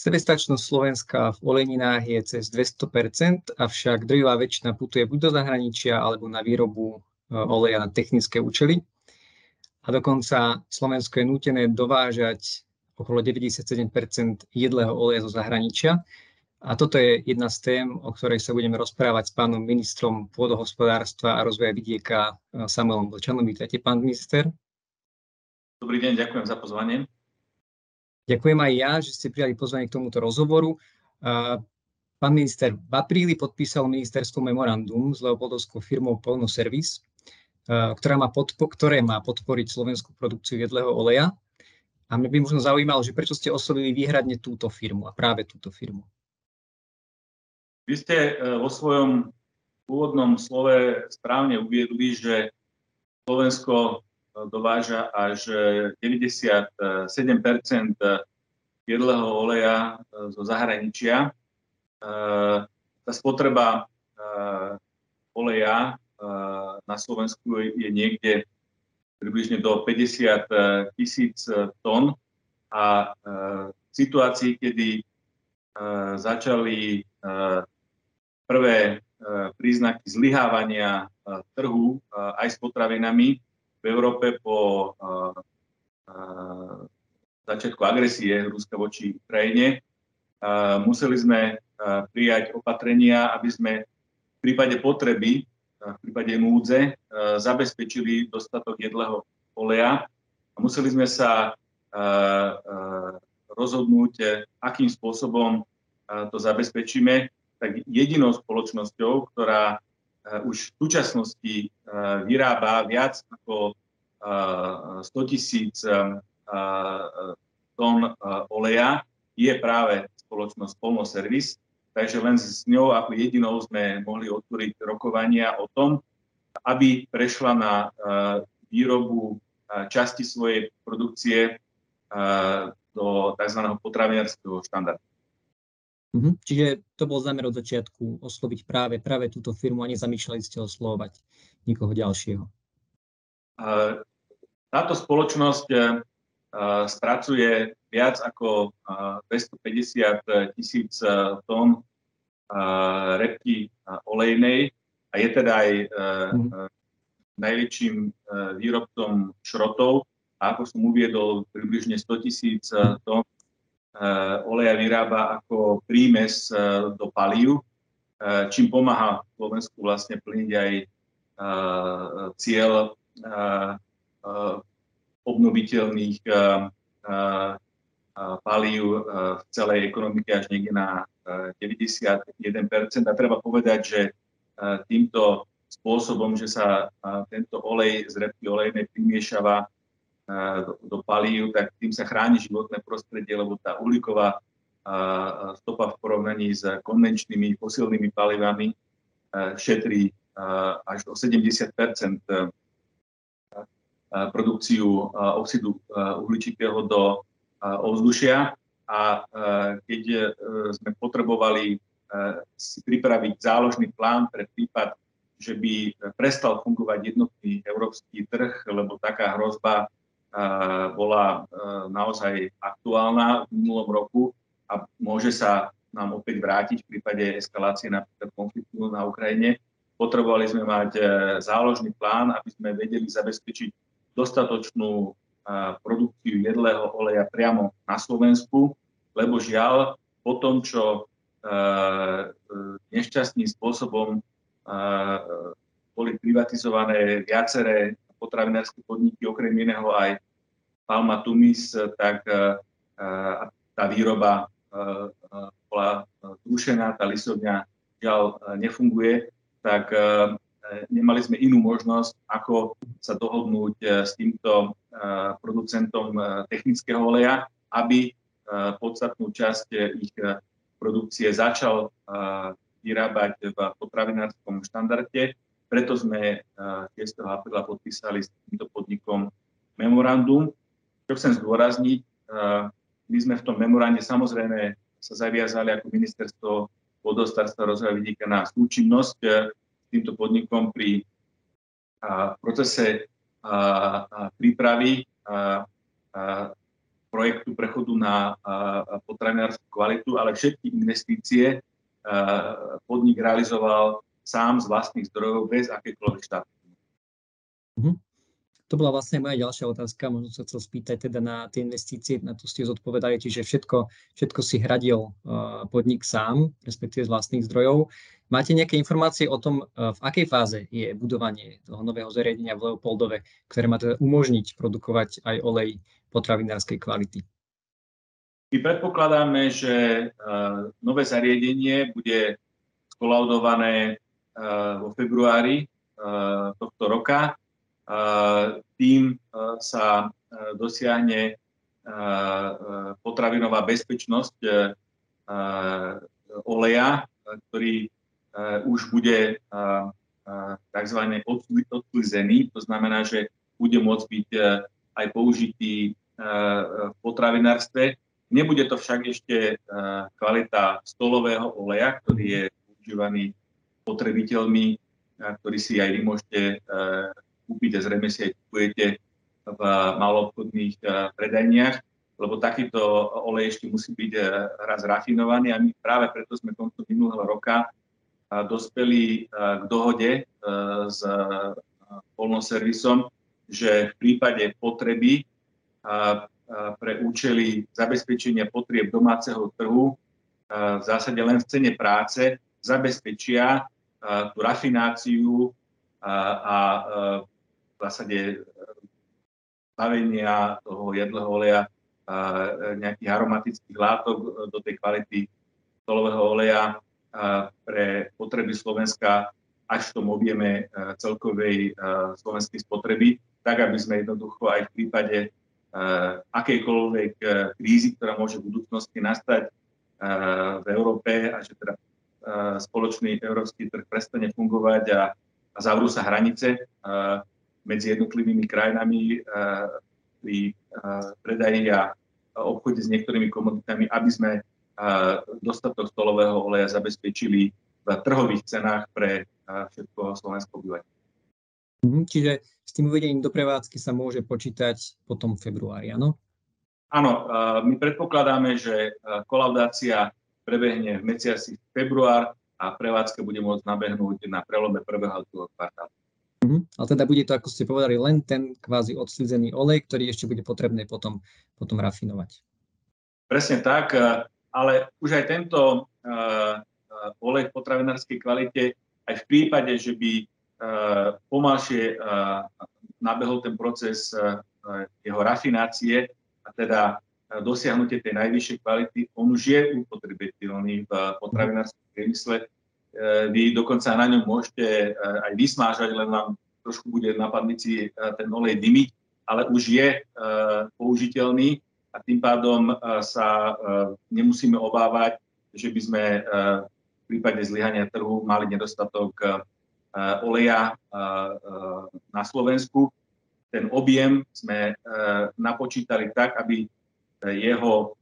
Sebestačnosť Slovenska v oleninách je cez 200%, avšak drvivá väčšina putuje buď do zahraničia alebo na výrobu e, oleja na technické účely. A dokonca Slovensko je nútené dovážať okolo 97% jedlého oleja zo zahraničia. A toto je jedna z tém, o ktorej sa budeme rozprávať s pánom ministrom pôdohospodárstva a rozvoja vidieka e, Samuelom Vlčanom. Vítajte, pán minister. Dobrý deň, ďakujem za pozvanie. Ďakujem aj ja, že ste prijali pozvanie k tomuto rozhovoru. Pán minister, v apríli podpísal ministerstvo memorandum s Leopoldovskou firmou Polnoservis, ktorá má podpo- ktoré má podporiť slovenskú produkciu jedlého oleja. A mňa by možno zaujímalo, že prečo ste oslovili výhradne túto firmu a práve túto firmu. Vy ste e, vo svojom úvodnom slove správne uviedli, že Slovensko dováža až 97 jedlého oleja e, zo zahraničia. E, tá spotreba e, oleja na Slovensku je niekde približne do 50 tisíc tón a v situácii, kedy začali prvé príznaky zlyhávania trhu aj s potravinami, v Európe po začiatku agresie Ruska voči Ukrajine. Museli sme prijať opatrenia, aby sme v prípade potreby, v prípade núdze, zabezpečili dostatok jedlého oleja. A museli sme sa rozhodnúť, akým spôsobom to zabezpečíme. Tak jedinou spoločnosťou, ktorá už v súčasnosti eh, vyrába viac ako 100 eh, tisíc tón oleja, je práve spoločnosť Polnoservis. Takže len s ňou ako jedinou sme mohli otvoriť rokovania o tom, aby prešla na výrobu časti svojej produkcie do tzv. potravinárskeho štandardu. Mm-hmm. Čiže to bol zámer od začiatku osloviť práve, práve túto firmu a nezamýšľali ste oslovať nikoho ďalšieho. Táto spoločnosť e, spracuje viac ako 250 tisíc e, tón repky olejnej a je teda aj mm-hmm. najväčším výrobcom šrotov. A ako som uviedol, približne 100 tisíc tón oleja vyrába ako prímes eh, do palív, eh, čím pomáha Slovensku vlastne plniť aj cieľ obnoviteľných palív v celej ekonomike až niekde na 91%. A treba povedať, že týmto spôsobom, že sa tento olej z repky olejnej primiešava do, palív, tak tým sa chráni životné prostredie, lebo tá uhlíková stopa v porovnaní s konvenčnými fosilnými palivami šetrí až do 70% produkciu oxidu uhličitého do ovzdušia. A keď e, sme potrebovali e, si pripraviť záložný plán pre prípad, že by prestal fungovať jednotný európsky trh, lebo taká hrozba bola naozaj aktuálna v minulom roku a môže sa nám opäť vrátiť v prípade eskalácie napríklad konfliktu na Ukrajine. Potrebovali sme mať e, záložný plán, aby sme vedeli zabezpečiť dostatočnú produkciu jedlého oleja priamo na Slovensku, lebo žiaľ, po tom, čo nešťastným spôsobom boli privatizované viaceré potravinárske podniky, okrem iného aj Palma Tumis, tak e, e, tá výroba e, bola zrušená, tá lisovňa žiaľ nefunguje, tak nemali sme inú možnosť, ako sa dohodnúť s týmto producentom technického oleja, aby podstatnú časť ich produkcie začal vyrábať v potravinárskom štandarde preto sme 6. Eh, apríla podpísali s týmto podnikom memorandum. Čo chcem zdôrazniť, eh, my sme v tom memorande samozrejme sa zaviazali ako ministerstvo vodostárstva rozvoja vidíka na súčinnosť eh, s týmto podnikom pri procese prípravy projektu prechodu na potravinárskú kvalitu, ale všetky investície podnik realizoval sám z vlastných zdrojov bez akékoľvek štátu. Mm-hmm. To bola vlastne moja ďalšia otázka, možno sa chcel spýtať teda na tie investície, na to ste zodpovedali, čiže všetko, všetko si hradil uh, podnik sám, respektíve z vlastných zdrojov. Máte nejaké informácie o tom, uh, v akej fáze je budovanie toho nového zariadenia v Leopoldove, ktoré má teda umožniť produkovať aj olej potravinárskej kvality? My predpokladáme, že uh, nové zariadenie bude skolaudované vo februári tohto roka tým sa dosiahne potravinová bezpečnosť oleja, ktorý už bude tzv. odklizený. To znamená, že bude môcť byť aj použitý v potravinárstve. Nebude to však ešte kvalita stolového oleja, ktorý je používaný potrebiteľmi, ktorý si aj vy môžete kúpite, zrejme si aj kupujete v maloobchodných eh, predajniach, lebo takýto olej ešte musí byť eh, raz rafinovaný a my práve preto sme koncom minulého roka eh, dospeli k dohode s polnoservisom, že v prípade potreby pre účely zabezpečenia potrieb domáceho trhu v zásade len v cene práce zabezpečia tú rafináciu a v zásade bavenia toho jedlého oleja a nejakých aromatických látok do tej kvality stolového oleja pre potreby Slovenska až v tom objeme celkovej slovenskej spotreby, tak aby sme jednoducho aj v prípade akejkoľvek krízy, ktorá môže v budúcnosti nastať v Európe a že teda spoločný európsky trh prestane fungovať a, a zavrú sa hranice, medzi jednotlivými krajinami eh, pri predaji a obchode s niektorými komoditami, aby sme dostatok stolového oleja zabezpečili v trhových cenách pre všetko slovenské obyvateľstvo. Mhm, čiže s tým uvedením do prevádzky sa môže počítať potom v februári, áno? Áno, my predpokladáme, že kolaudácia prebehne v mesiaci február a prevádzka bude môcť nabehnúť na prelome prvého a druhého kvartálu. Uh-huh. Ale teda bude to, ako ste povedali, len ten kvázi odslízený olej, ktorý ešte bude potrebné potom, potom rafinovať. Presne tak, eh, ale už aj tento uh, olej v potravinárskej kvalite, aj v prípade, že by uh, pomalšie uh, nabehol ten proces jeho rafinácie a teda dosiahnutie tej najvyššej kvality, on už je upotrebiteľný v potravinárskom priemysle E, vy dokonca na ňom môžete e, aj vysmážať, len vám trošku bude na padnici e, ten olej dymiť, ale už je použiteľný a tým pádom sa nemusíme obávať, že by sme v prípade zlyhania trhu mali nedostatok oleja na Slovensku. Ten objem sme napočítali tak, aby jeho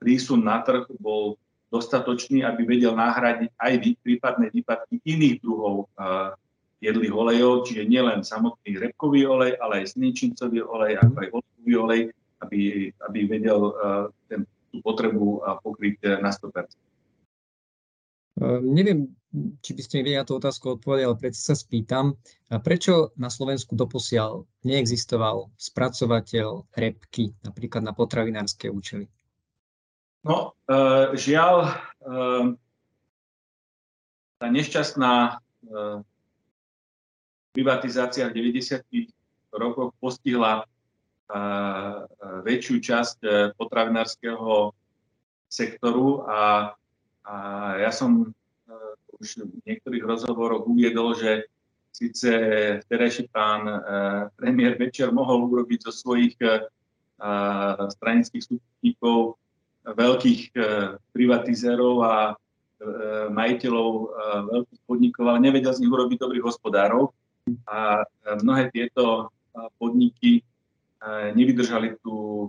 prísun na trh bol dostatočný, aby vedel nahradiť aj prípadné výpadky iných druhov jedlých olejov, čiže nielen samotný repkový olej, ale aj slnečnicový olej, ako aj olivový olej, aby, aby vedel ten, tú potrebu pokryť e, na 100%. Uh, neviem, či by ste mi vedeli na tú otázku odpovedali, ale predsa sa spýtam, prečo na Slovensku doposiaľ neexistoval spracovateľ repky, napríklad na potravinárske účely? No, uh, žiaľ, uh, tá nešťastná privatizácia v 90. rokoch postihla väčšiu časť potravinárskeho sektoru a, a ja som už v niektorých rozhovoroch uviedol, že síce vtedajší pán uh, premiér Večer mohol urobiť zo svojich uh, stranických sústupníkov veľkých e, privatizérov a e, majiteľov e, veľkých podnikov, ale nevedel z nich urobiť dobrých hospodárov. A mnohé tieto podniky nevydržali tú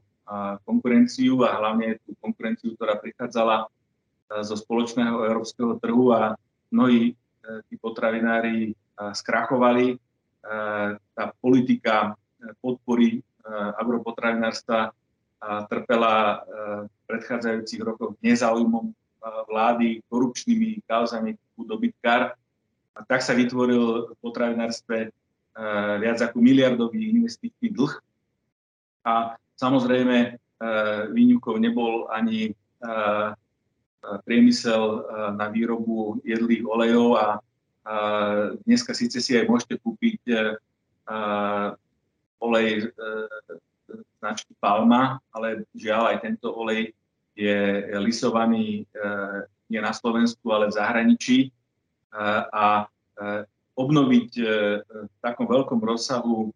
konkurenciu a hlavne tú konkurenciu, ktorá prichádzala zo spoločného európskeho trhu a mnohí tí potravinári skrachovali. Tá politika podpory agropotravinárstva trpela v predchádzajúcich rokoch nezáujmom vlády, korupčnými kauzami dobytkár. A tak sa vytvoril v potravinárstve viac ako miliardový investičný dlh. A samozrejme výnimkou nebol ani priemysel na výrobu jedlých olejov a dneska síce si aj môžete kúpiť olej značky Palma, ale žiaľ aj tento olej je lisovaný nie na Slovensku, ale v zahraničí. A obnoviť v takom veľkom rozsahu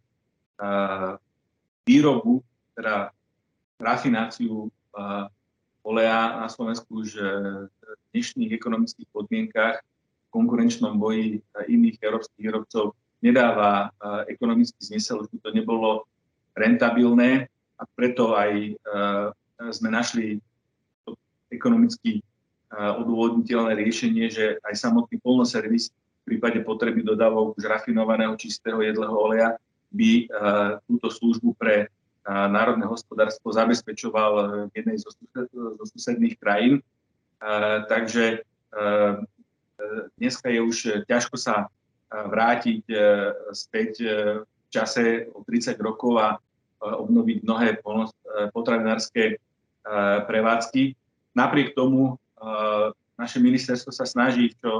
výrobu, teda rafináciu oleja na Slovensku už v dnešných ekonomických podmienkach v konkurenčnom boji iných európskych výrobcov nedáva ekonomický zmysel, že to nebolo rentabilné. A preto aj sme našli ekonomicky odôvodniteľné riešenie, že aj samotný polnoservis v prípade potreby dodávok už rafinovaného čistého jedlého oleja by túto službu pre národné hospodárstvo zabezpečoval v jednej zo, zo susedných krajín. Takže dneska je už ťažko sa vrátiť späť v čase o 30 rokov a obnoviť mnohé potravinárske prevádzky. Napriek tomu naše ministerstvo sa snaží v čo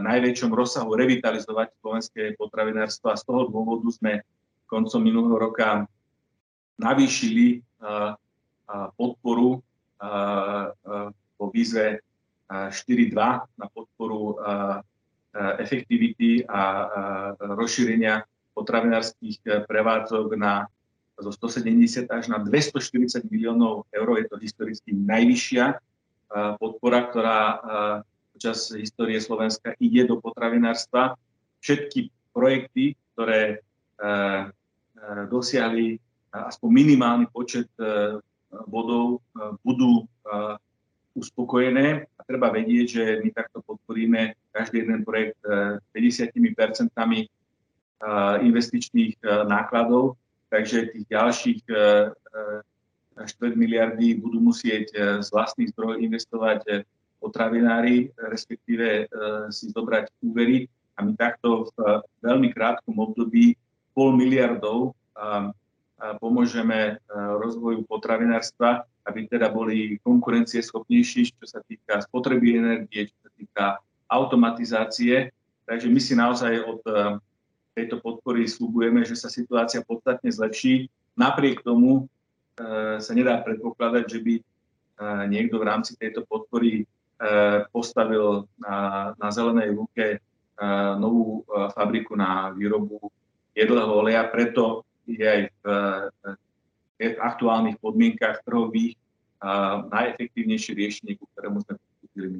najväčšom rozsahu revitalizovať slovenské potravinárstvo a z toho dôvodu sme koncom minulého roka navýšili podporu vo výzve 4.2 na podporu efektivity a rozšírenia potravinárskych prevádzok na zo 170 až na 240 miliónov eur. Je to historicky najvyššia podpora, ktorá počas histórie Slovenska ide do potravinárstva. Všetky projekty, ktoré dosiahli aspoň minimálny počet e, bodov e, budú e, uspokojené. A treba vedieť, že my takto podporíme každý jeden projekt 50 percentami investičných nákladov, takže tých ďalších 4 miliardy budú musieť z vlastných zdrojov investovať potravinári, respektíve si zobrať úvery a my takto v veľmi krátkom období pol miliardov pomôžeme e, rozvoju potravinárstva, aby teda boli konkurencieschopnejší, čo sa týka spotreby energie, čo sa týka automatizácie. Takže my si naozaj od e, tejto podpory slúbujeme, že sa situácia podstatne zlepší. Napriek tomu e, sa nedá predpokladať, že by niekto v rámci tejto podpory postavil na, na zelenej lúke novú fabriku na výrobu jedlého oleja. Preto je aj v, v aktuálnych podmienkach trhových najefektívnejšie riešenie, ku ktorému sme pristúpili.